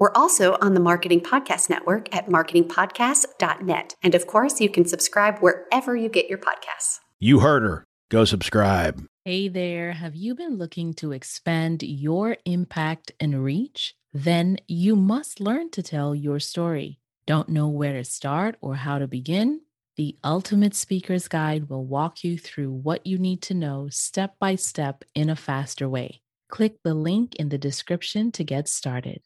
We're also on the Marketing Podcast Network at marketingpodcast.net. And of course, you can subscribe wherever you get your podcasts. You heard her. Go subscribe. Hey there. Have you been looking to expand your impact and reach? Then you must learn to tell your story. Don't know where to start or how to begin? The Ultimate Speaker's Guide will walk you through what you need to know step by step in a faster way. Click the link in the description to get started.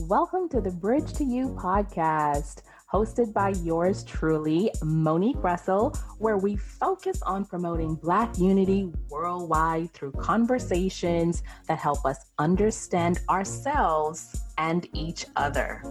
Welcome to the Bridge to You podcast, hosted by yours truly, Monique Russell, where we focus on promoting Black unity worldwide through conversations that help us understand ourselves and each other.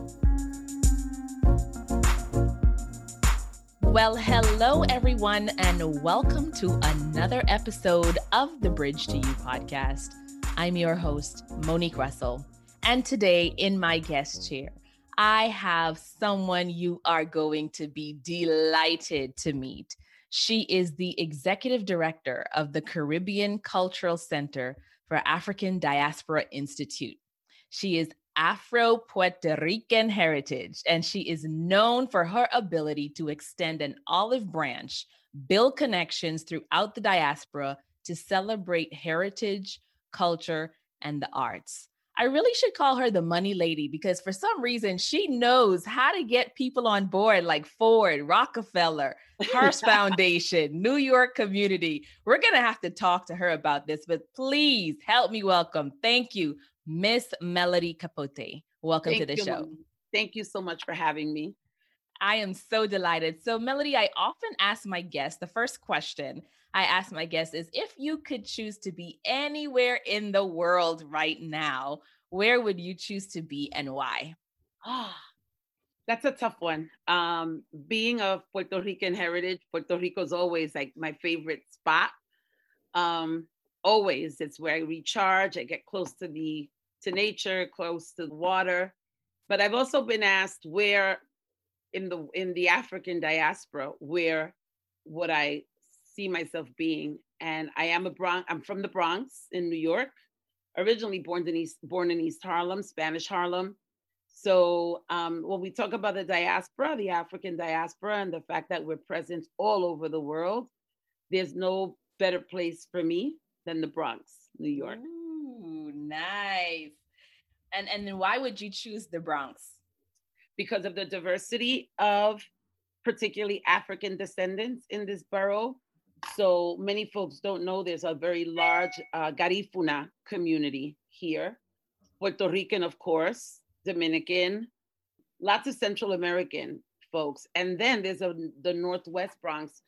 Well, hello, everyone, and welcome to another episode of the Bridge to You podcast. I'm your host, Monique Russell. And today, in my guest chair, I have someone you are going to be delighted to meet. She is the executive director of the Caribbean Cultural Center for African Diaspora Institute. She is Afro Puerto Rican heritage, and she is known for her ability to extend an olive branch, build connections throughout the diaspora to celebrate heritage, culture, and the arts. I really should call her the money lady because for some reason she knows how to get people on board like Ford, Rockefeller, Hearst Foundation, New York Community. We're going to have to talk to her about this, but please help me welcome. Thank you, Miss Melody Capote. Welcome Thank to the you, show. Monique. Thank you so much for having me. I am so delighted. So, Melody, I often ask my guests the first question I ask my guests is if you could choose to be anywhere in the world right now, where would you choose to be and why? Ah, that's a tough one. Um, being of Puerto Rican heritage, Puerto Rico is always like my favorite spot. Um, always, it's where I recharge. I get close to the to nature, close to the water. But I've also been asked where in the in the African diaspora where would I see myself being? And I am a Bronx. I'm from the Bronx in New York. Originally born in East born in East Harlem, Spanish Harlem. So um, when we talk about the diaspora, the African diaspora, and the fact that we're present all over the world, there's no better place for me than the Bronx, New York. Ooh, nice. And and then why would you choose the Bronx? because of the diversity of particularly African descendants in this borough. So many folks don't know there's a very large uh, Garifuna community here. Puerto Rican, of course, Dominican, lots of Central American folks. And then there's a, the Northwest Bronx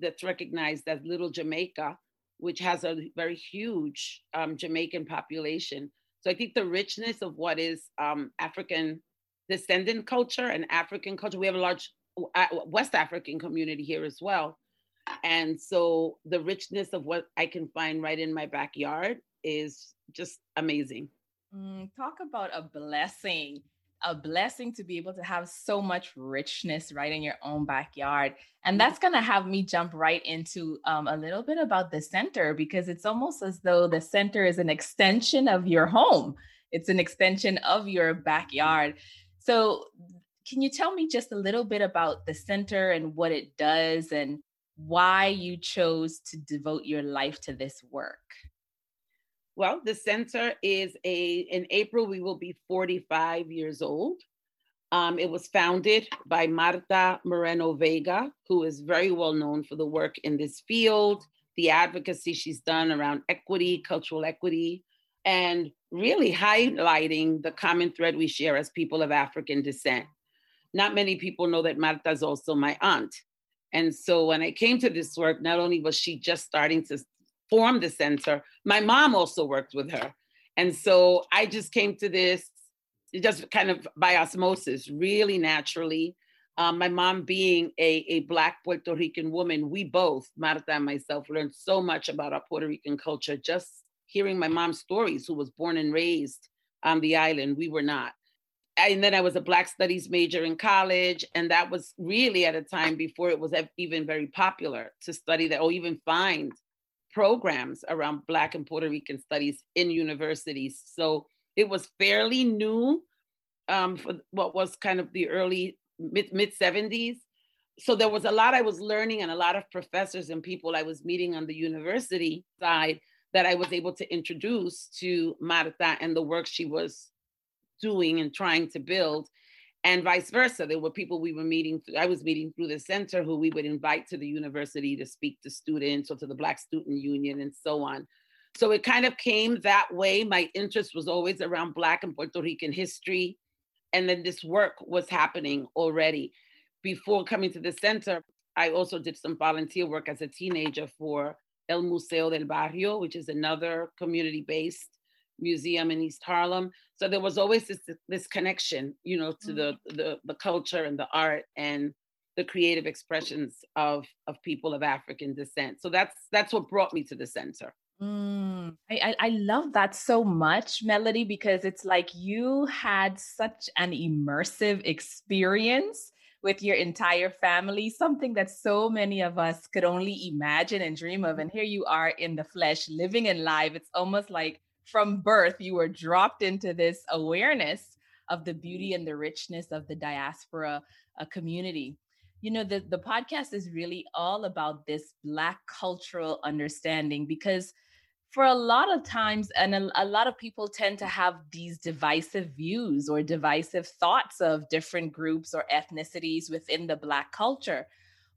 that's recognized as Little Jamaica, which has a very huge um, Jamaican population. So I think the richness of what is um, African descendant culture and African culture. We have a large uh, West African community here as well. And so the richness of what I can find right in my backyard is just amazing. Mm, talk about a blessing. A blessing to be able to have so much richness right in your own backyard. And that's going to have me jump right into um, a little bit about the center because it's almost as though the center is an extension of your home, it's an extension of your backyard. So, can you tell me just a little bit about the center and what it does and why you chose to devote your life to this work? Well, the center is a, in April, we will be 45 years old. Um, it was founded by Marta Moreno Vega, who is very well known for the work in this field, the advocacy she's done around equity, cultural equity, and really highlighting the common thread we share as people of African descent. Not many people know that Marta is also my aunt. And so when I came to this work, not only was she just starting to form the center, my mom also worked with her. And so I just came to this just kind of by osmosis, really naturally. Um, my mom being a, a Black Puerto Rican woman, we both, Marta and myself, learned so much about our Puerto Rican culture just hearing my mom's stories, who was born and raised on the island. We were not. And then I was a Black Studies major in college. And that was really at a time before it was even very popular to study that or even find programs around Black and Puerto Rican studies in universities. So it was fairly new um, for what was kind of the early mid mid 70s. So there was a lot I was learning and a lot of professors and people I was meeting on the university side that I was able to introduce to Marta and the work she was doing and trying to build and vice versa. There were people we were meeting, through, I was meeting through the center who we would invite to the university to speak to students or to the Black Student Union and so on. So it kind of came that way. My interest was always around Black and Puerto Rican history. And then this work was happening already. Before coming to the center, I also did some volunteer work as a teenager for El Museo del Barrio, which is another community based museum in East Harlem. So there was always this, this connection, you know, to the, mm-hmm. the, the culture and the art and the creative expressions of, of people of African descent. So that's, that's what brought me to the center. Mm, I, I love that so much, Melody, because it's like you had such an immersive experience with your entire family, something that so many of us could only imagine and dream of. And here you are in the flesh, living in life. It's almost like from birth, you were dropped into this awareness of the beauty and the richness of the diaspora uh, community. You know the, the podcast is really all about this black cultural understanding because for a lot of times and a, a, lot of people tend to have these divisive views or divisive thoughts of different groups or ethnicities within the black culture.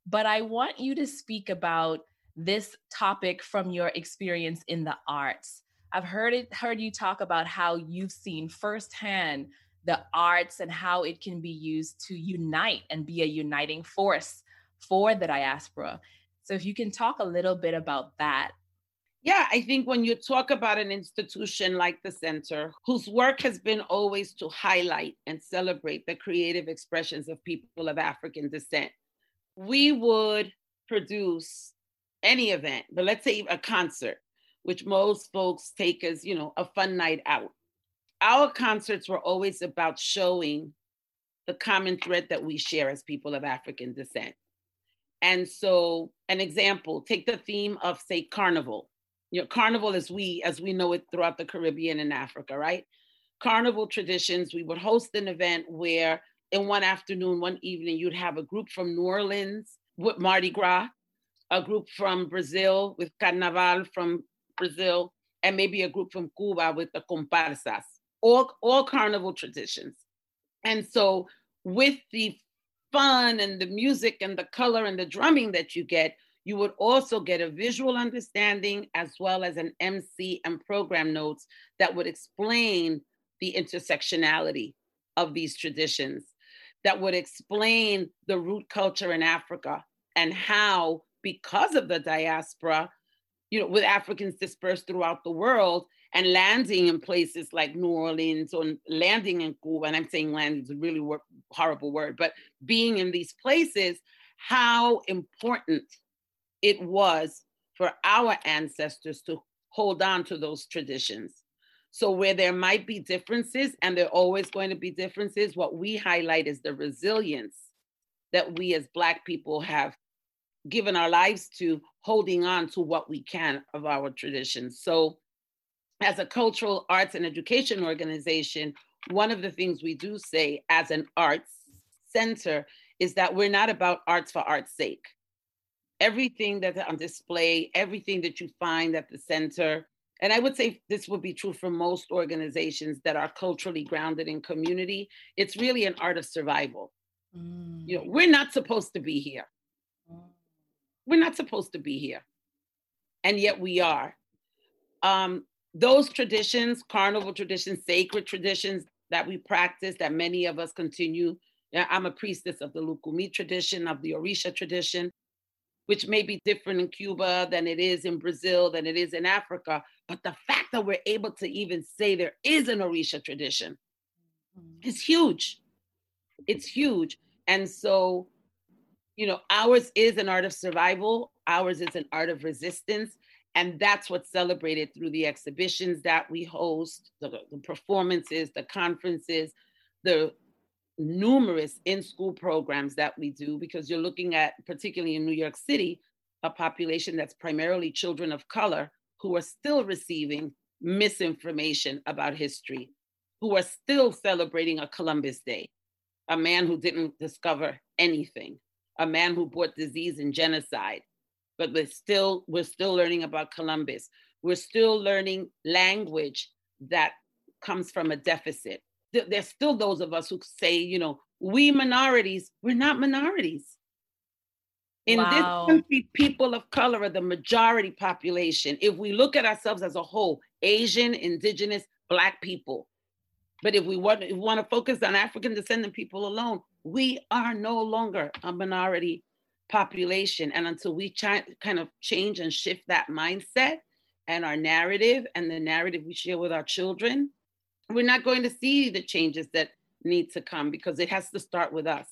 But i want you to speak about this topic from your experience in the arts i've heard it heard you talk about how you've seen firsthand the arts and how it can be used to unite and be a uniting force for the diaspora. So, if you can talk a little bit about that. Yeah, I think when you talk about an institution like the center, whose work has been always to highlight and celebrate the creative expressions of people of African descent, we would produce any event, but let's say a concert, which most folks take as, you know, a fun night out our concerts were always about showing the common thread that we share as people of African descent. And so, an example, take the theme of, say, carnival. You know, carnival as we as we know it throughout the Caribbean and Africa, right? Carnival traditions, we would host an event where in one afternoon, one evening, you'd have a group from New Orleans with Mardi Gras, a group from Brazil with Carnaval from Brazil, and maybe a group from Cuba with the comparsas all all carnival traditions. And so with the fun and the music and the color and the drumming that you get, you would also get a visual understanding as well as an MC and program notes that would explain the intersectionality of these traditions, that would explain the root culture in Africa and how, because of the diaspora, you know, with Africans dispersed throughout the world, and landing in places like New Orleans or landing in Cuba, and I'm saying landing is a really wor- horrible word, but being in these places, how important it was for our ancestors to hold on to those traditions. So, where there might be differences, and there are always going to be differences, what we highlight is the resilience that we as Black people have given our lives to holding on to what we can of our traditions. So, as a cultural arts and education organization, one of the things we do say as an arts center is that we're not about arts for art's sake. Everything that's on display, everything that you find at the center, and I would say this would be true for most organizations that are culturally grounded in community, it's really an art of survival. Mm. You know, we're not supposed to be here. We're not supposed to be here. And yet we are. Um, those traditions, carnival traditions, sacred traditions that we practice, that many of us continue. I'm a priestess of the Lukumi tradition, of the Orisha tradition, which may be different in Cuba than it is in Brazil, than it is in Africa. But the fact that we're able to even say there is an Orisha tradition mm. is huge. It's huge. And so, you know, ours is an art of survival, ours is an art of resistance. And that's what's celebrated through the exhibitions that we host, the, the performances, the conferences, the numerous in school programs that we do, because you're looking at, particularly in New York City, a population that's primarily children of color who are still receiving misinformation about history, who are still celebrating a Columbus Day, a man who didn't discover anything, a man who brought disease and genocide. But we're still, we're still learning about Columbus. We're still learning language that comes from a deficit. There's still those of us who say, you know, we minorities, we're not minorities. In wow. this country, people of color are the majority population. If we look at ourselves as a whole, Asian, indigenous, black people. But if we want, if we want to focus on African descendant people alone, we are no longer a minority population. And until we kind of change and shift that mindset and our narrative and the narrative we share with our children, we're not going to see the changes that need to come because it has to start with us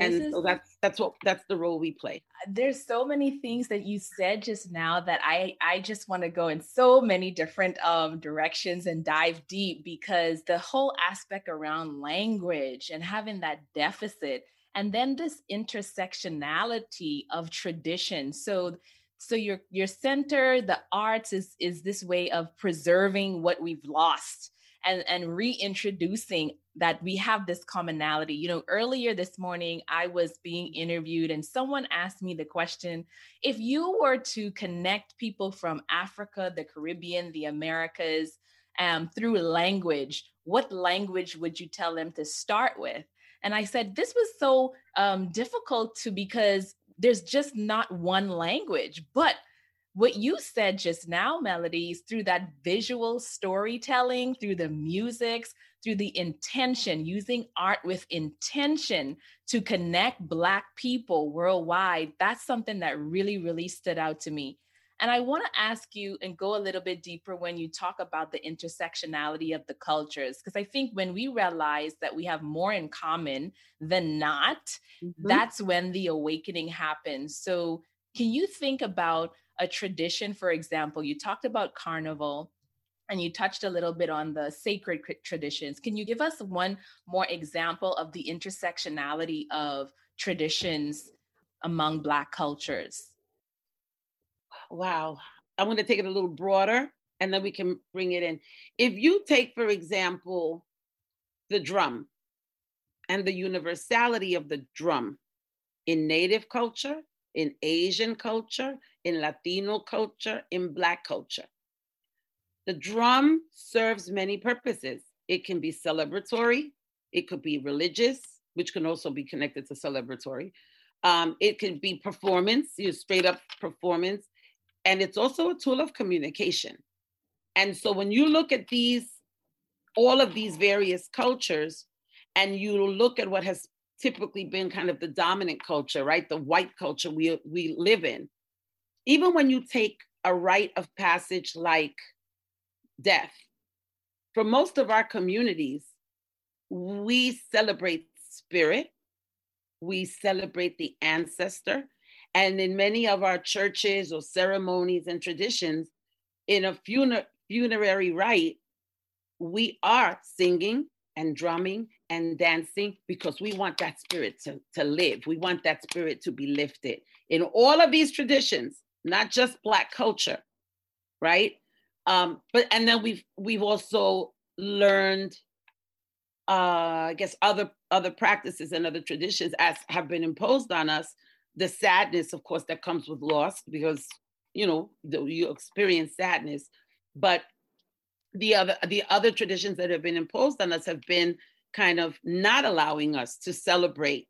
and is, so that's that's what that's the role we play. There's so many things that you said just now that i i just want to go in so many different um directions and dive deep because the whole aspect around language and having that deficit and then this intersectionality of tradition. So so your your center the arts is is this way of preserving what we've lost and and reintroducing that we have this commonality. You know, earlier this morning I was being interviewed and someone asked me the question, if you were to connect people from Africa, the Caribbean, the Americas um, through language, what language would you tell them to start with? And I said, this was so um, difficult to because there's just not one language, but what you said just now, Melodies, through that visual storytelling, through the musics, through the intention, using art with intention to connect Black people worldwide, that's something that really, really stood out to me. And I want to ask you and go a little bit deeper when you talk about the intersectionality of the cultures, because I think when we realize that we have more in common than not, mm-hmm. that's when the awakening happens. So, can you think about a tradition, for example, you talked about carnival and you touched a little bit on the sacred traditions. Can you give us one more example of the intersectionality of traditions among Black cultures? Wow. I want to take it a little broader and then we can bring it in. If you take, for example, the drum and the universality of the drum in Native culture, in Asian culture, in Latino culture, in Black culture. The drum serves many purposes. It can be celebratory, it could be religious, which can also be connected to celebratory. Um, it can be performance, you know, straight up performance, and it's also a tool of communication. And so when you look at these, all of these various cultures, and you look at what has typically been kind of the dominant culture, right? The white culture we, we live in. Even when you take a rite of passage like death, for most of our communities, we celebrate spirit, we celebrate the ancestor. And in many of our churches or ceremonies and traditions, in a funer- funerary rite, we are singing and drumming and dancing because we want that spirit to, to live. We want that spirit to be lifted. In all of these traditions, not just Black culture, right? Um, but and then we've we've also learned uh, I guess other other practices and other traditions as have been imposed on us. The sadness, of course, that comes with loss, because you know the, you experience sadness. But the other the other traditions that have been imposed on us have been kind of not allowing us to celebrate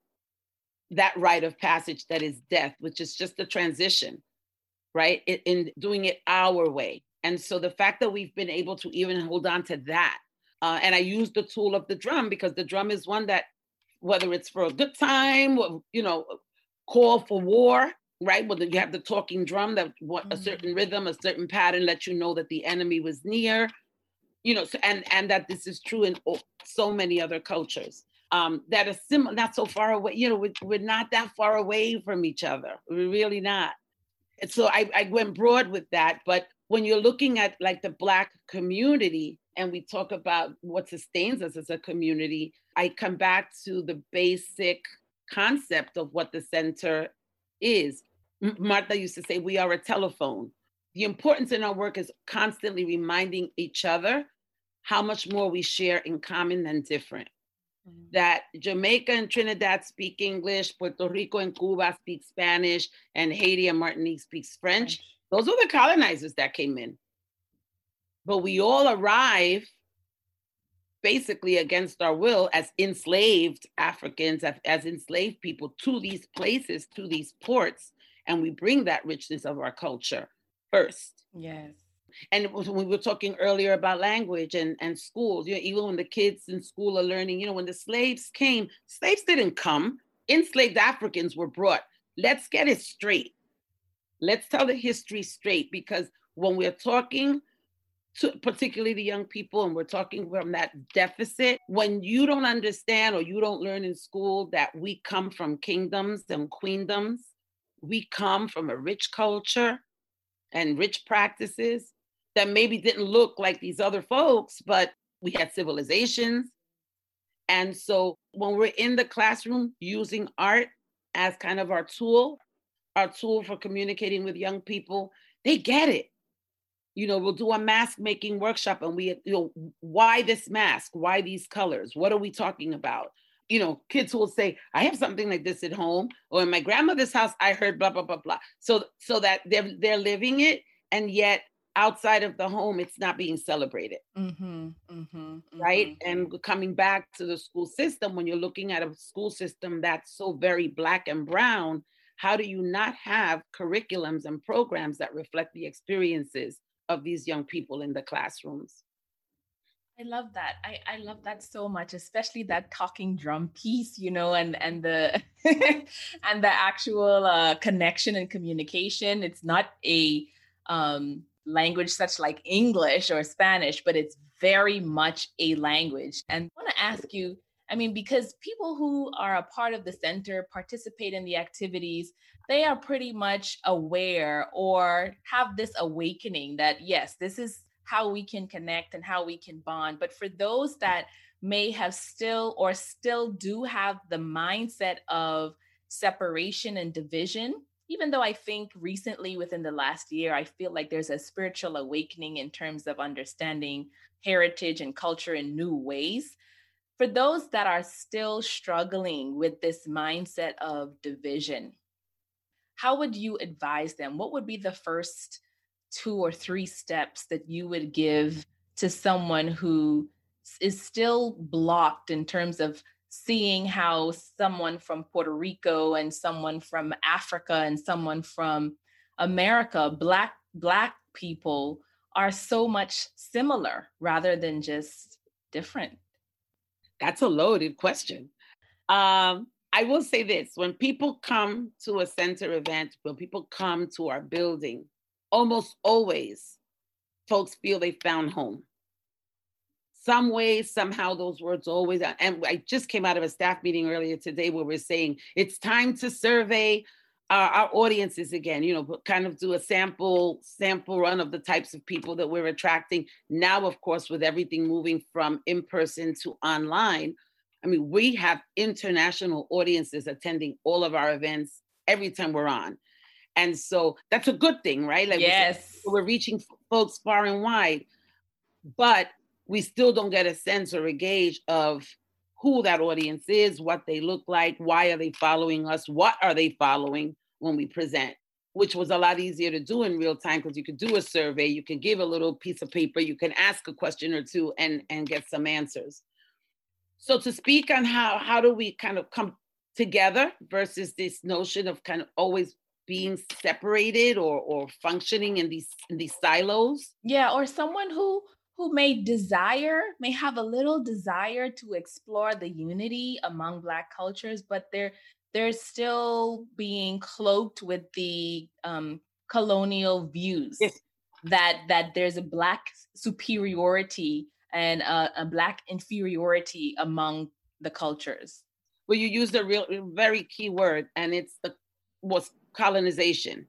that rite of passage that is death, which is just a transition, right? In, in doing it our way. And so the fact that we've been able to even hold on to that, uh, and I use the tool of the drum because the drum is one that, whether it's for a good time, or, you know, call for war, right? Whether you have the talking drum that what mm-hmm. a certain rhythm, a certain pattern lets you know that the enemy was near. you know, and and that this is true in so many other cultures um, that are similar, not so far away. You know, we're, we're not that far away from each other. We're really not. And so I, I went broad with that. But when you're looking at like the Black community, and we talk about what sustains us as a community, I come back to the basic concept of what the center is. Marta used to say, We are a telephone. The importance in our work is constantly reminding each other how much more we share in common than different. Mm-hmm. That Jamaica and Trinidad speak English, Puerto Rico and Cuba speak Spanish, and Haiti and Martinique speaks French. Those are the colonizers that came in. But we all arrive basically against our will as enslaved Africans, as, as enslaved people to these places, to these ports, and we bring that richness of our culture first. Yes. And we were talking earlier about language and, and schools, you know, even when the kids in school are learning, you know, when the slaves came, slaves didn't come, enslaved Africans were brought. Let's get it straight. Let's tell the history straight because when we're talking to particularly the young people, and we're talking from that deficit, when you don't understand or you don't learn in school that we come from kingdoms and queendoms, we come from a rich culture and rich practices that maybe didn't look like these other folks, but we had civilizations. And so when we're in the classroom using art as kind of our tool, our tool for communicating with young people, they get it. You know we'll do a mask making workshop and we you know why this mask? Why these colors? What are we talking about? You know kids will say i have something like this at home or in my grandmother's house i heard blah blah blah blah. So so that they're they're living it and yet outside of the home it's not being celebrated mm-hmm, mm-hmm, mm-hmm. right and coming back to the school system when you're looking at a school system that's so very black and brown how do you not have curriculums and programs that reflect the experiences of these young people in the classrooms. I love that. I, I love that so much, especially that talking drum piece, you know, and and the and the actual uh, connection and communication. It's not a um, language such like English or Spanish, but it's very much a language. And I want to ask you, I mean, because people who are a part of the center participate in the activities, they are pretty much aware or have this awakening that, yes, this is how we can connect and how we can bond. But for those that may have still or still do have the mindset of separation and division, even though I think recently within the last year, I feel like there's a spiritual awakening in terms of understanding heritage and culture in new ways for those that are still struggling with this mindset of division, how would you advise them? What would be the first two or three steps that you would give to someone who is still blocked in terms of seeing how someone from Puerto Rico and someone from Africa and someone from America, black black people are so much similar rather than just different? That's a loaded question. Um, I will say this when people come to a center event, when people come to our building, almost always folks feel they found home. Some way, somehow, those words always, uh, and I just came out of a staff meeting earlier today where we're saying it's time to survey our, our audiences again, you know, kind of do a sample sample run of the types of people that we're attracting. Now, of course, with everything moving from in person to online, I mean, we have international audiences attending all of our events every time we're on. And so that's a good thing, right? Like yes. we're reaching folks far and wide, but we still don't get a sense or a gauge of who that audience is, what they look like, why are they following us, what are they following, when we present, which was a lot easier to do in real time because you could do a survey, you can give a little piece of paper, you can ask a question or two and, and get some answers. So to speak on how how do we kind of come together versus this notion of kind of always being separated or or functioning in these in these silos yeah or someone who who may desire may have a little desire to explore the unity among black cultures but they're they're still being cloaked with the um, colonial views yes. that that there's a black superiority and uh, a black inferiority among the cultures. Well, you used a real very key word, and it's the was colonization.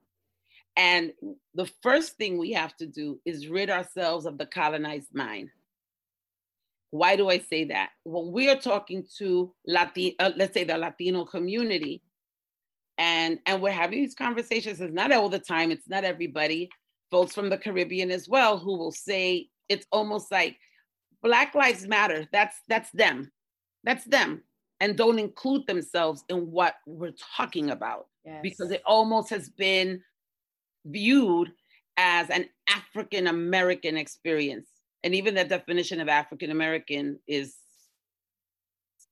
And the first thing we have to do is rid ourselves of the colonized mind. Why do I say that? When we are talking to Latin, uh, let's say the Latino community, and and we're having these conversations. It's not all the time. It's not everybody. Folks from the Caribbean as well who will say it's almost like Black Lives Matter. That's that's them. That's them, and don't include themselves in what we're talking about yes. because it almost has been viewed as an African American experience. And even the definition of African American is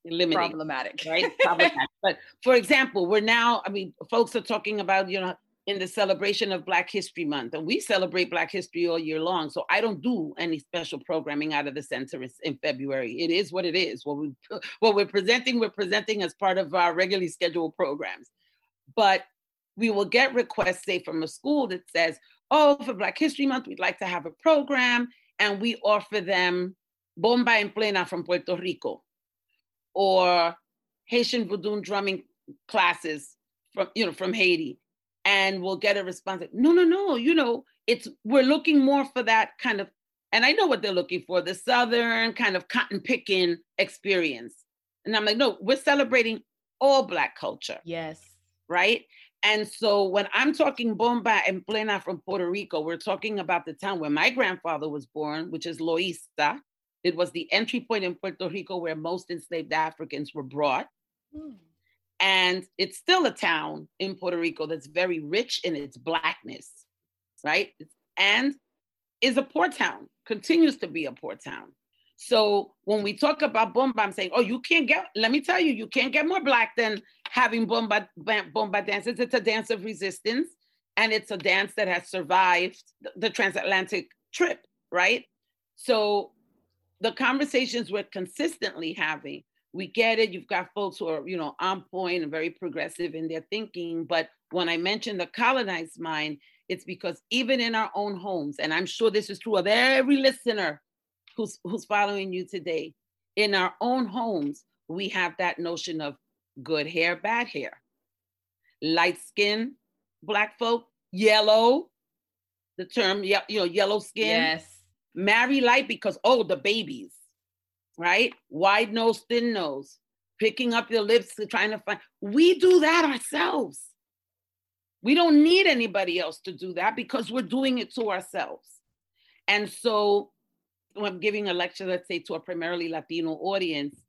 limited. Problematic. Right? Problematic. but for example, we're now, I mean, folks are talking about, you know, in the celebration of Black History Month, and we celebrate Black History all year long. So I don't do any special programming out of the center in February. It is what it is. What we what we're presenting, we're presenting as part of our regularly scheduled programs. But we will get requests, say, from a school that says, "Oh, for Black History Month, we'd like to have a program," and we offer them bomba en plena from Puerto Rico, or Haitian voodoo drumming classes from you know from Haiti and we'll get a response like, no, no, no, you know, it's we're looking more for that kind of, and I know what they're looking for, the southern kind of cotton picking experience. And I'm like, no, we're celebrating all black culture. Yes. Right. And so when I'm talking bomba and plena from Puerto Rico, we're talking about the town where my grandfather was born, which is Loíza. It was the entry point in Puerto Rico where most enslaved Africans were brought. Hmm. And it's still a town in Puerto Rico that's very rich in its blackness, right? And is a poor town, continues to be a poor town. So when we talk about bomba, I'm saying, oh, you can't get, let me tell you, you can't get more black than having bomba, bomba dances. It's a dance of resistance. And it's a dance that has survived the transatlantic trip, right? So the conversations we're consistently having we get it. You've got folks who are, you know, on point and very progressive in their thinking. But when I mention the colonized mind, it's because even in our own homes, and I'm sure this is true of every listener who's who's following you today, in our own homes, we have that notion of good hair, bad hair, light skin, black folk, yellow, the term, you know, yellow skin. Yes. Marry light because oh, the babies right? Wide nose, thin nose, picking up your lips, to trying to find. We do that ourselves. We don't need anybody else to do that because we're doing it to ourselves. And so when I'm giving a lecture, let's say to a primarily Latino audience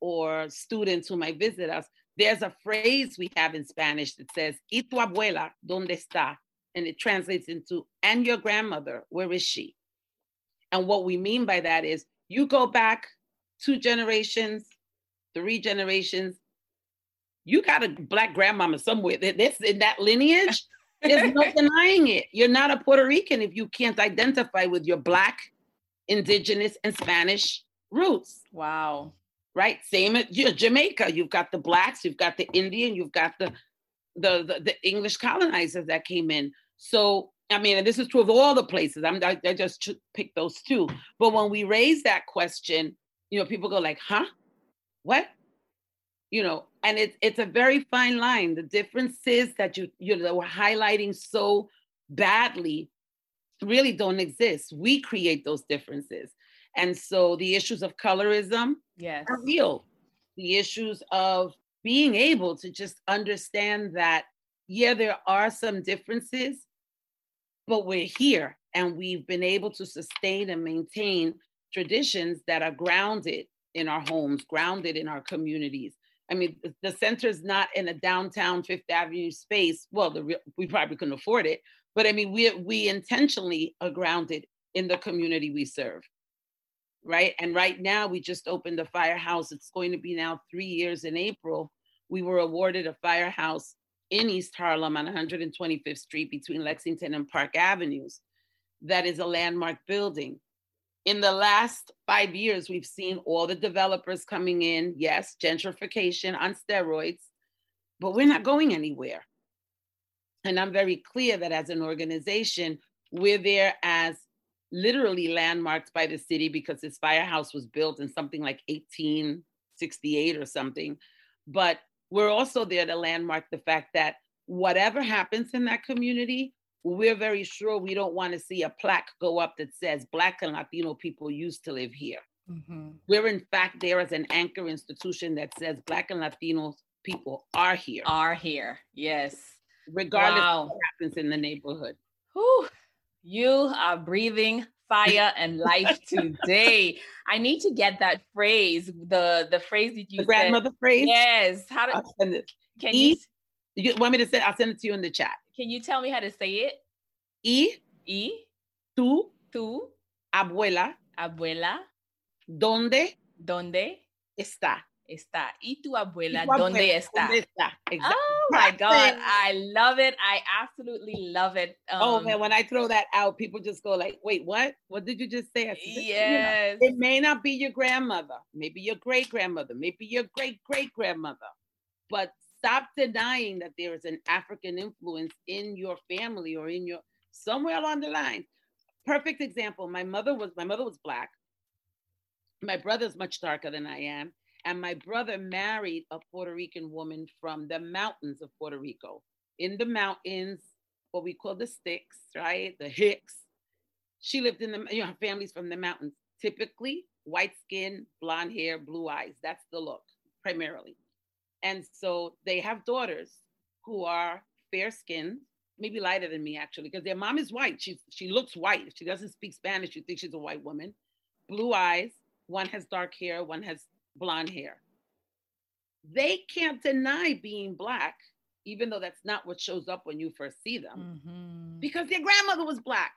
or students who might visit us, there's a phrase we have in Spanish that says, ¿Y tu abuela, dónde está? And it translates into, and your grandmother, where is she? And what we mean by that is, you go back two generations, three generations, you got a black grandmama somewhere. That's in that lineage. There's no denying it. You're not a Puerto Rican if you can't identify with your black, indigenous, and Spanish roots. Wow. Right. Same at Jamaica. You've got the blacks, you've got the Indian, you've got the the the, the English colonizers that came in. So I mean, and this is true of all the places. I'm I, I just picked those two. But when we raise that question, you know, people go like, huh? What? You know, and it's it's a very fine line. The differences that you you know that we're highlighting so badly really don't exist. We create those differences. And so the issues of colorism yes. are real. The issues of being able to just understand that, yeah, there are some differences, but we're here and we've been able to sustain and maintain traditions that are grounded in our homes, grounded in our communities. I mean, the center is not in a downtown Fifth Avenue space. Well, the, we probably couldn't afford it, but I mean, we we intentionally are grounded in the community we serve, right? And right now, we just opened a firehouse. It's going to be now three years in April. We were awarded a firehouse in East Harlem on 125th Street between Lexington and Park Avenues. That is a landmark building in the last five years, we've seen all the developers coming in. Yes, gentrification on steroids, but we're not going anywhere. And I'm very clear that as an organization, we're there as literally landmarked by the city because this firehouse was built in something like 1868 or something. But we're also there to landmark the fact that whatever happens in that community, we're very sure we don't want to see a plaque go up that says Black and Latino people used to live here. Mm-hmm. We're in fact there as an anchor institution that says Black and Latino people are here. Are here, yes. Regardless wow. of what happens in the neighborhood. Whew. You are breathing fire and life today. I need to get that phrase. The the phrase that you the grandmother phrase. Yes. How to send it. Can e, you, you want me to say? I'll send it to you in the chat. Can you tell me how to say it? E. E. Tú. Tú. Abuela. Abuela. ¿Dónde? ¿Dónde? Está está. ¿Y tu abuela, ¿Y tu abuela dónde está? ¿Dónde está? Exactly. Oh my God. I love it. I absolutely love it. Um, oh man, when I throw that out, people just go like, wait, what? What did you just say? Said, yes. You know, it may not be your grandmother, maybe your great grandmother, maybe your great great grandmother, but stop denying that there is an African influence in your family or in your somewhere along the line. Perfect example. My mother was my mother was black. My brother's much darker than I am and my brother married a Puerto Rican woman from the mountains of Puerto Rico. In the mountains, what we call the sticks, right? The Hicks. She lived in the, you know, her family's from the mountains. Typically, white skin, blonde hair, blue eyes. That's the look, primarily. And so they have daughters who are fair skinned, maybe lighter than me actually, because their mom is white. She she looks white. If she doesn't speak Spanish, you think she's a white woman. Blue eyes. One has dark hair. One has blonde hair. They can't deny being black, even though that's not what shows up when you first see them, mm-hmm. because their grandmother was black.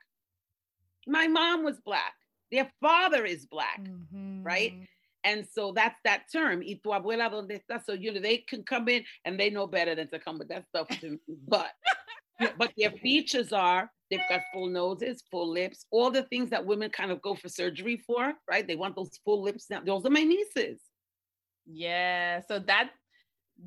My mom was black. Their father is black, mm-hmm. right? And so that's that term, y tu abuela donde está. So, you know, they can come in and they know better than to come with that stuff. To, me. but, but their features are they've got full noses, full lips, all the things that women kind of go for surgery for, right? They want those full lips. Now, those are my nieces. Yeah. So that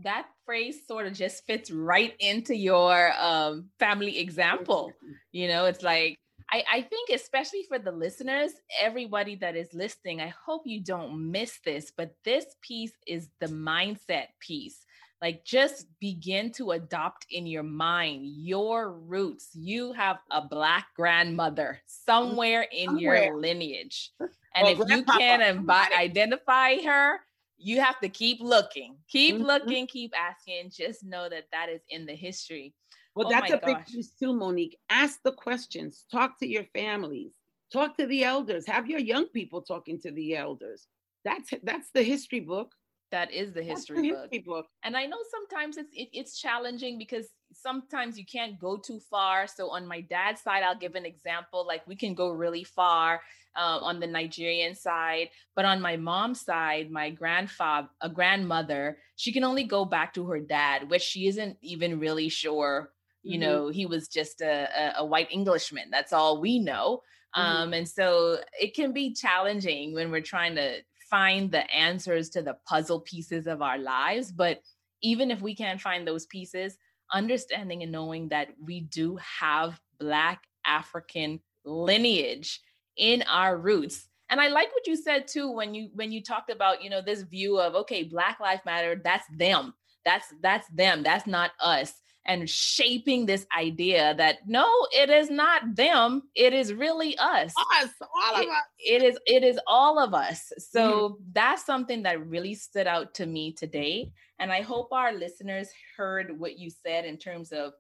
that phrase sort of just fits right into your um, family example. You know, it's like I, I think especially for the listeners, everybody that is listening, I hope you don't miss this, but this piece is the mindset piece. Like just begin to adopt in your mind your roots. You have a black grandmother somewhere in somewhere. your lineage. And well, if you can't imbi- identify her, you have to keep looking, keep mm-hmm. looking, keep asking. Just know that that is in the history. Well, oh that's a gosh. big piece too, Monique. Ask the questions, talk to your families, talk to the elders, have your young people talking to the elders. That's that's the history book. That is the history, book. book. And I know sometimes it's it, it's challenging because sometimes you can't go too far. So on my dad's side, I'll give an example. Like we can go really far uh, on the Nigerian side, but on my mom's side, my grandfather, a grandmother, she can only go back to her dad, which she isn't even really sure. You mm-hmm. know, he was just a, a, a, white Englishman. That's all we know. Mm-hmm. Um, and so it can be challenging when we're trying to find the answers to the puzzle pieces of our lives. But even if we can't find those pieces, understanding and knowing that we do have Black African lineage in our roots. And I like what you said too when you when you talked about, you know, this view of okay, Black Lives Matter, that's them. That's that's them. That's not us and shaping this idea that no, it is not them. It is really us. Us, all of it, us. It is it is all of us. So mm-hmm. that's something that really stood out to me today. And I hope our listeners heard what you said in terms of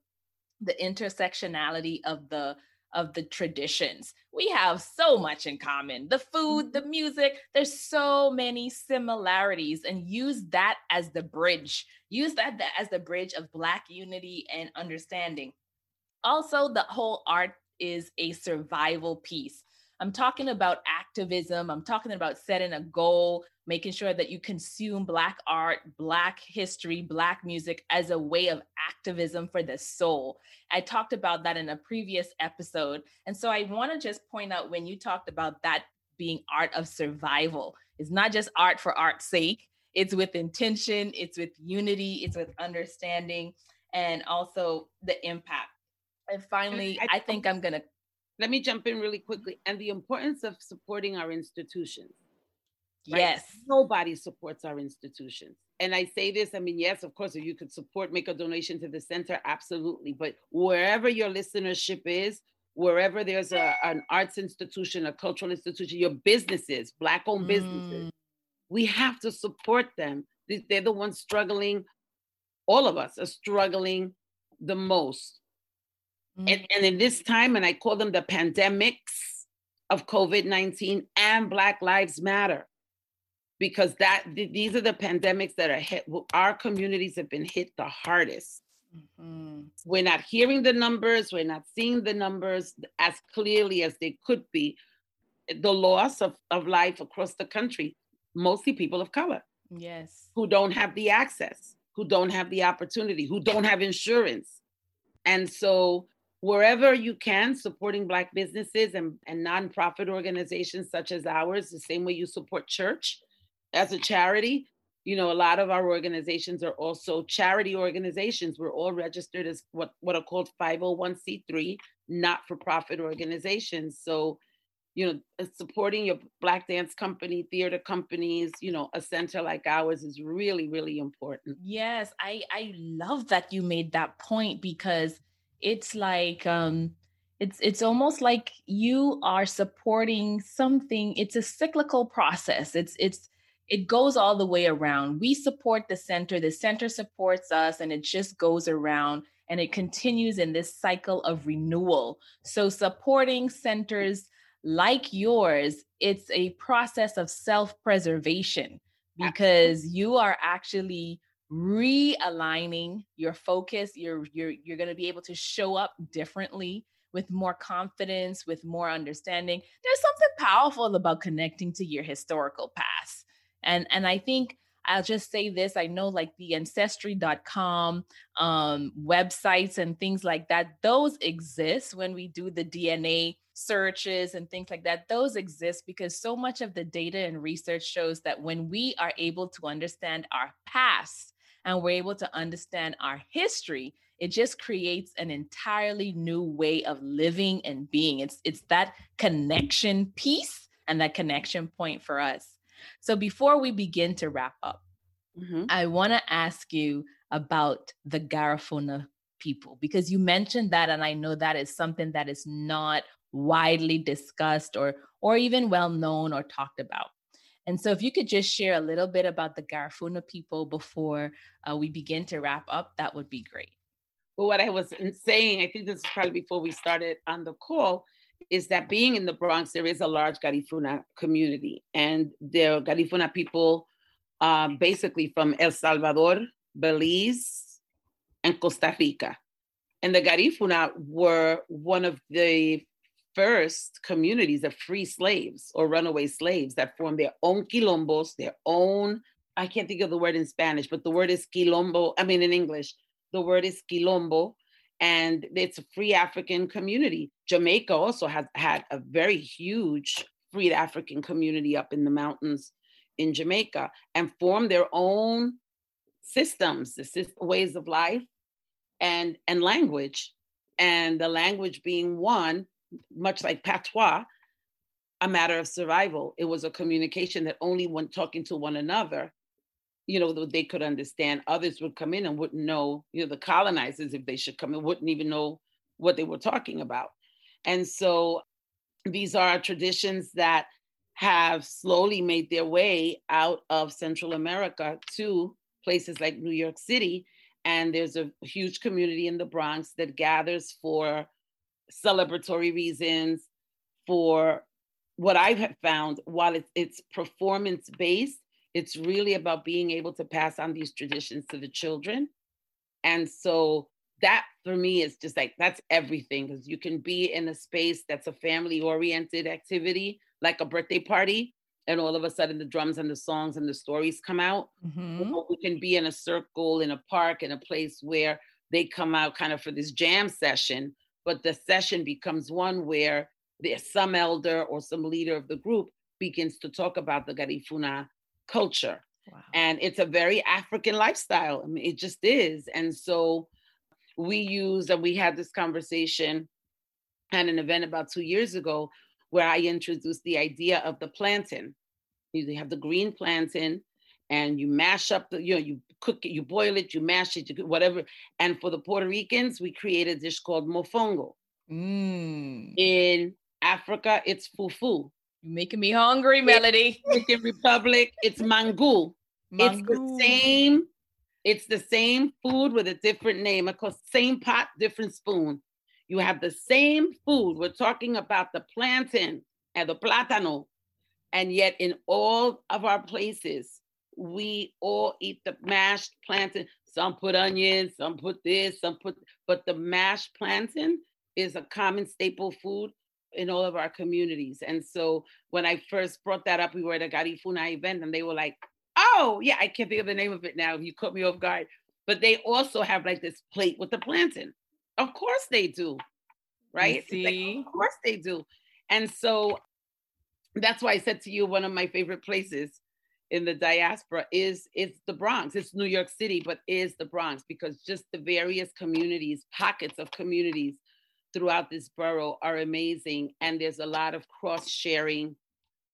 the intersectionality of the of the traditions. We have so much in common. The food, the mm-hmm. music, there's so many similarities and use that as the bridge. Use that as the bridge of black unity and understanding. Also, the whole art is a survival piece. I'm talking about activism. I'm talking about setting a goal, making sure that you consume Black art, Black history, Black music as a way of activism for the soul. I talked about that in a previous episode. And so I want to just point out when you talked about that being art of survival, it's not just art for art's sake, it's with intention, it's with unity, it's with understanding, and also the impact. And finally, I think I'm going to let me jump in really quickly and the importance of supporting our institutions. Right? Yes. Nobody supports our institutions. And I say this, I mean, yes, of course, if you could support, make a donation to the center, absolutely. But wherever your listenership is, wherever there's a, an arts institution, a cultural institution, your businesses, Black owned mm. businesses, we have to support them. They're the ones struggling. All of us are struggling the most. Mm. And, and in this time, and I call them the pandemics of COVID 19 and Black Lives Matter, because that these are the pandemics that are hit. Our communities have been hit the hardest. Mm-hmm. We're not hearing the numbers, we're not seeing the numbers as clearly as they could be. The loss of, of life across the country, mostly people of color. Yes. Who don't have the access, who don't have the opportunity, who don't have insurance. And so wherever you can, supporting Black businesses and, and nonprofit organizations such as ours, the same way you support church as a charity. You know, a lot of our organizations are also charity organizations. We're all registered as what, what are called 501c3, not for profit organizations. So, you know, uh, supporting your Black dance company, theater companies, you know, a center like ours is really, really important. Yes, I, I love that you made that point because it's like um it's it's almost like you are supporting something it's a cyclical process it's it's it goes all the way around. We support the center the center supports us and it just goes around and it continues in this cycle of renewal. So supporting centers like yours it's a process of self-preservation because you are actually realigning your focus. You're you're you're going to be able to show up differently with more confidence with more understanding. There's something powerful about connecting to your historical past and and i think i'll just say this i know like the ancestry.com um, websites and things like that those exist when we do the dna searches and things like that those exist because so much of the data and research shows that when we are able to understand our past and we're able to understand our history, it just creates an entirely new way of living and being. It's it's that connection piece and that connection point for us. So before we begin to wrap up, mm-hmm. I want to ask you about the Garifuna people because you mentioned that and I know that is something that is not widely discussed or or even well known or talked about. And so, if you could just share a little bit about the Garifuna people before uh, we begin to wrap up, that would be great. Well, what I was saying, I think this is probably before we started on the call, is that being in the Bronx, there is a large Garifuna community, and there are Garifuna people uh, basically from El Salvador, Belize, and Costa Rica. And the Garifuna were one of the first communities of free slaves or runaway slaves that formed their own quilombos, their own, I can't think of the word in Spanish, but the word is quilombo. I mean, in English, the word is quilombo, and it's a free African community. Jamaica also has had a very huge free African community up in the mountains in Jamaica and formed their own systems, the ways of life and, and language. And the language being one much like patois, a matter of survival. It was a communication that only when talking to one another, you know, they could understand. Others would come in and wouldn't know, you know, the colonizers, if they should come in, wouldn't even know what they were talking about. And so these are traditions that have slowly made their way out of Central America to places like New York City. And there's a huge community in the Bronx that gathers for celebratory reasons, for what I've found, while it's, it's performance based, it's really about being able to pass on these traditions to the children. And so that for me is just like that's everything because you can be in a space that's a family oriented activity like a birthday party and all of a sudden the drums and the songs and the stories come out mm-hmm. we can be in a circle in a park in a place where they come out kind of for this jam session but the session becomes one where there's some elder or some leader of the group begins to talk about the Garifuna culture. Wow. And it's a very African lifestyle. I mean, it just is. And so we use, and we had this conversation at an event about two years ago where I introduced the idea of the plantain. You have the green plantain and you mash up the, you know, you cook it, you boil it, you mash it, you whatever. And for the Puerto Ricans, we created a dish called mofongo. Mm. In Africa, it's fufu. You're making me hungry, Melody. Dominican Republic, it's mangu. It's the same. It's the same food with a different name. Of course, same pot, different spoon. You have the same food. We're talking about the plantain and the plátano, and yet in all of our places, we all eat the mashed plantain. Some put onions, some put this, some put, but the mashed plantain is a common staple food in all of our communities. And so when I first brought that up, we were at a Garifuna event and they were like, oh, yeah, I can't think of the name of it now. You caught me off guard. But they also have like this plate with the plantain. Of course they do. Right? See? Like, of course they do. And so that's why I said to you, one of my favorite places in the diaspora is is the Bronx. It's New York City, but is the Bronx because just the various communities, pockets of communities throughout this borough are amazing, and there's a lot of cross sharing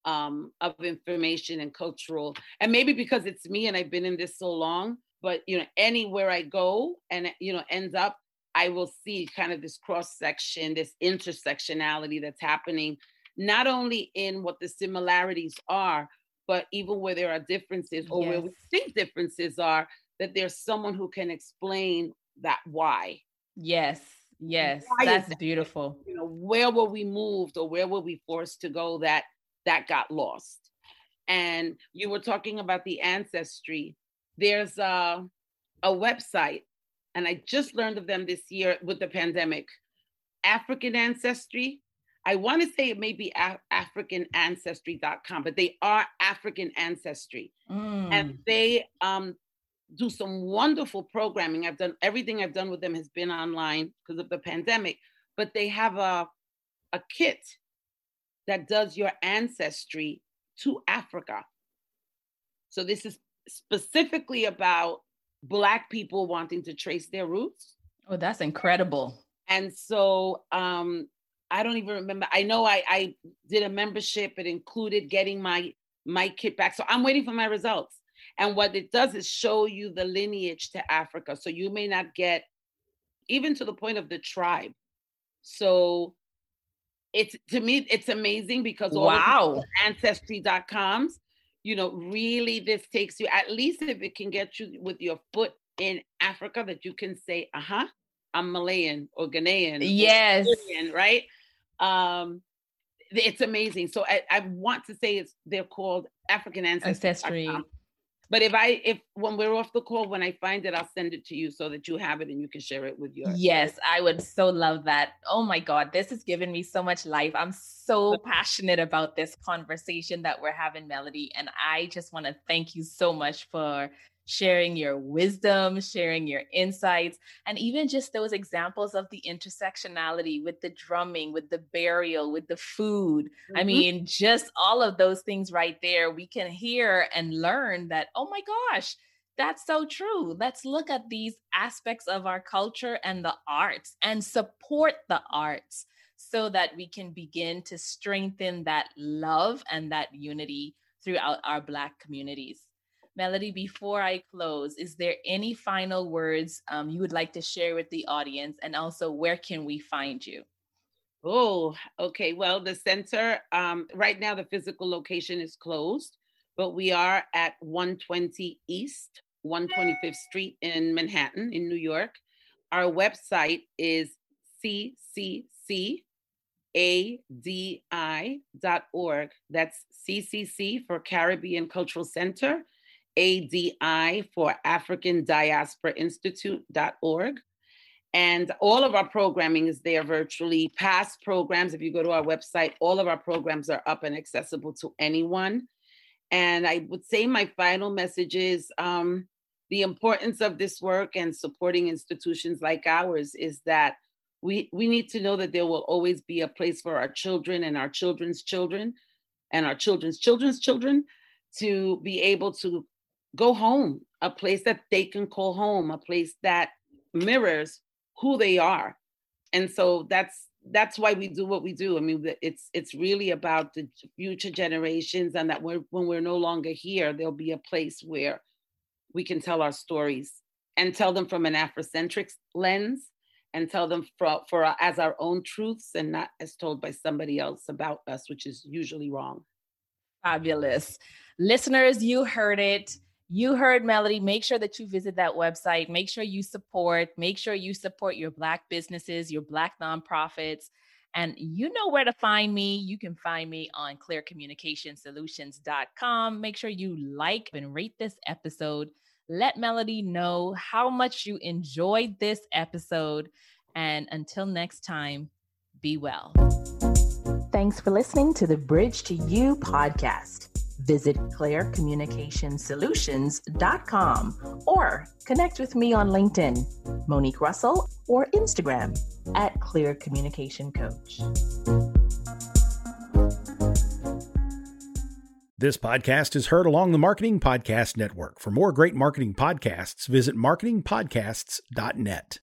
um, of information and cultural. And maybe because it's me and I've been in this so long, but you know, anywhere I go and you know ends up, I will see kind of this cross section, this intersectionality that's happening, not only in what the similarities are, but even where there are differences or yes. where we think differences are, that there's someone who can explain that why. Yes. Yes, that's that? beautiful. You know, where were we moved or where were we forced to go that that got lost? And you were talking about the ancestry. There's a, a website, and I just learned of them this year with the pandemic. African Ancestry. I want to say it may be Af- AfricanAncestry.com, but they are African Ancestry. Mm. And they um, do some wonderful programming. I've done everything I've done with them has been online because of the pandemic, but they have a, a kit that does your ancestry to Africa. So this is specifically about Black people wanting to trace their roots. Oh, that's incredible. And so um, I don't even remember. I know I, I did a membership. It included getting my my kit back. So I'm waiting for my results. And what it does is show you the lineage to Africa. So you may not get even to the point of the tribe. So it's to me, it's amazing because all wow. ancestry.coms, you know, really this takes you at least if it can get you with your foot in Africa that you can say, uh-huh, I'm Malian or Ghanaian. Yes. Or right. Um, it's amazing. So I, I want to say it's they're called African ancestry but if I if when we're off the call, when I find it, I'll send it to you so that you have it and you can share it with your Yes, I would so love that. Oh my God, this has given me so much life. I'm so passionate about this conversation that we're having, Melody. And I just want to thank you so much for sharing your wisdom, sharing your insights, and even just those examples of the intersectionality with the drumming, with the burial, with the food. Mm-hmm. I mean, just all of those things right there, we can hear and learn that, oh my gosh, that's so true. Let's look at these aspects of our culture and the arts and support the arts so that we can begin to strengthen that love and that unity throughout our Black communities. Melody, before I close, is there any final words um, you would like to share with the audience? And also, where can we find you? Oh, okay. Well, the center, um, right now, the physical location is closed, but we are at 120 East, 125th Street in Manhattan, in New York. Our website is cccadi.org. That's CCC for Caribbean Cultural Center ADI for African Diaspora Institute.org. And all of our programming is there virtually. Past programs, if you go to our website, all of our programs are up and accessible to anyone. And I would say my final message is um, the importance of this work and supporting institutions like ours is that we, we need to know that there will always be a place for our children and our children's children and our children's children's children to be able to go home, a place that they can call home, a place that mirrors who they are. And so that's that's why we do what we do. I mean, it's it's really about the future generations, and that we're, when we're no longer here, there'll be a place where we can tell our stories and tell them from an Afrocentric lens, and tell them for, for as our own truths, and not as told by somebody else about us, which is usually wrong. Fabulous, listeners, you heard it. You heard Melody. Make sure that you visit that website. Make sure you support. Make sure you support your Black businesses, your Black nonprofits. And you know where to find me. You can find me on clearcommunicationsolutions.com. Make sure you like and rate this episode. Let Melody know how much you enjoyed this episode. And until next time, be well. Thanks for listening to the Bridge to You podcast visit clearcommunicationsolutions.com or connect with me on LinkedIn, Monique Russell, or Instagram at Clear Communication Coach. This podcast is heard along the Marketing Podcast Network. For more great marketing podcasts, visit marketingpodcasts.net.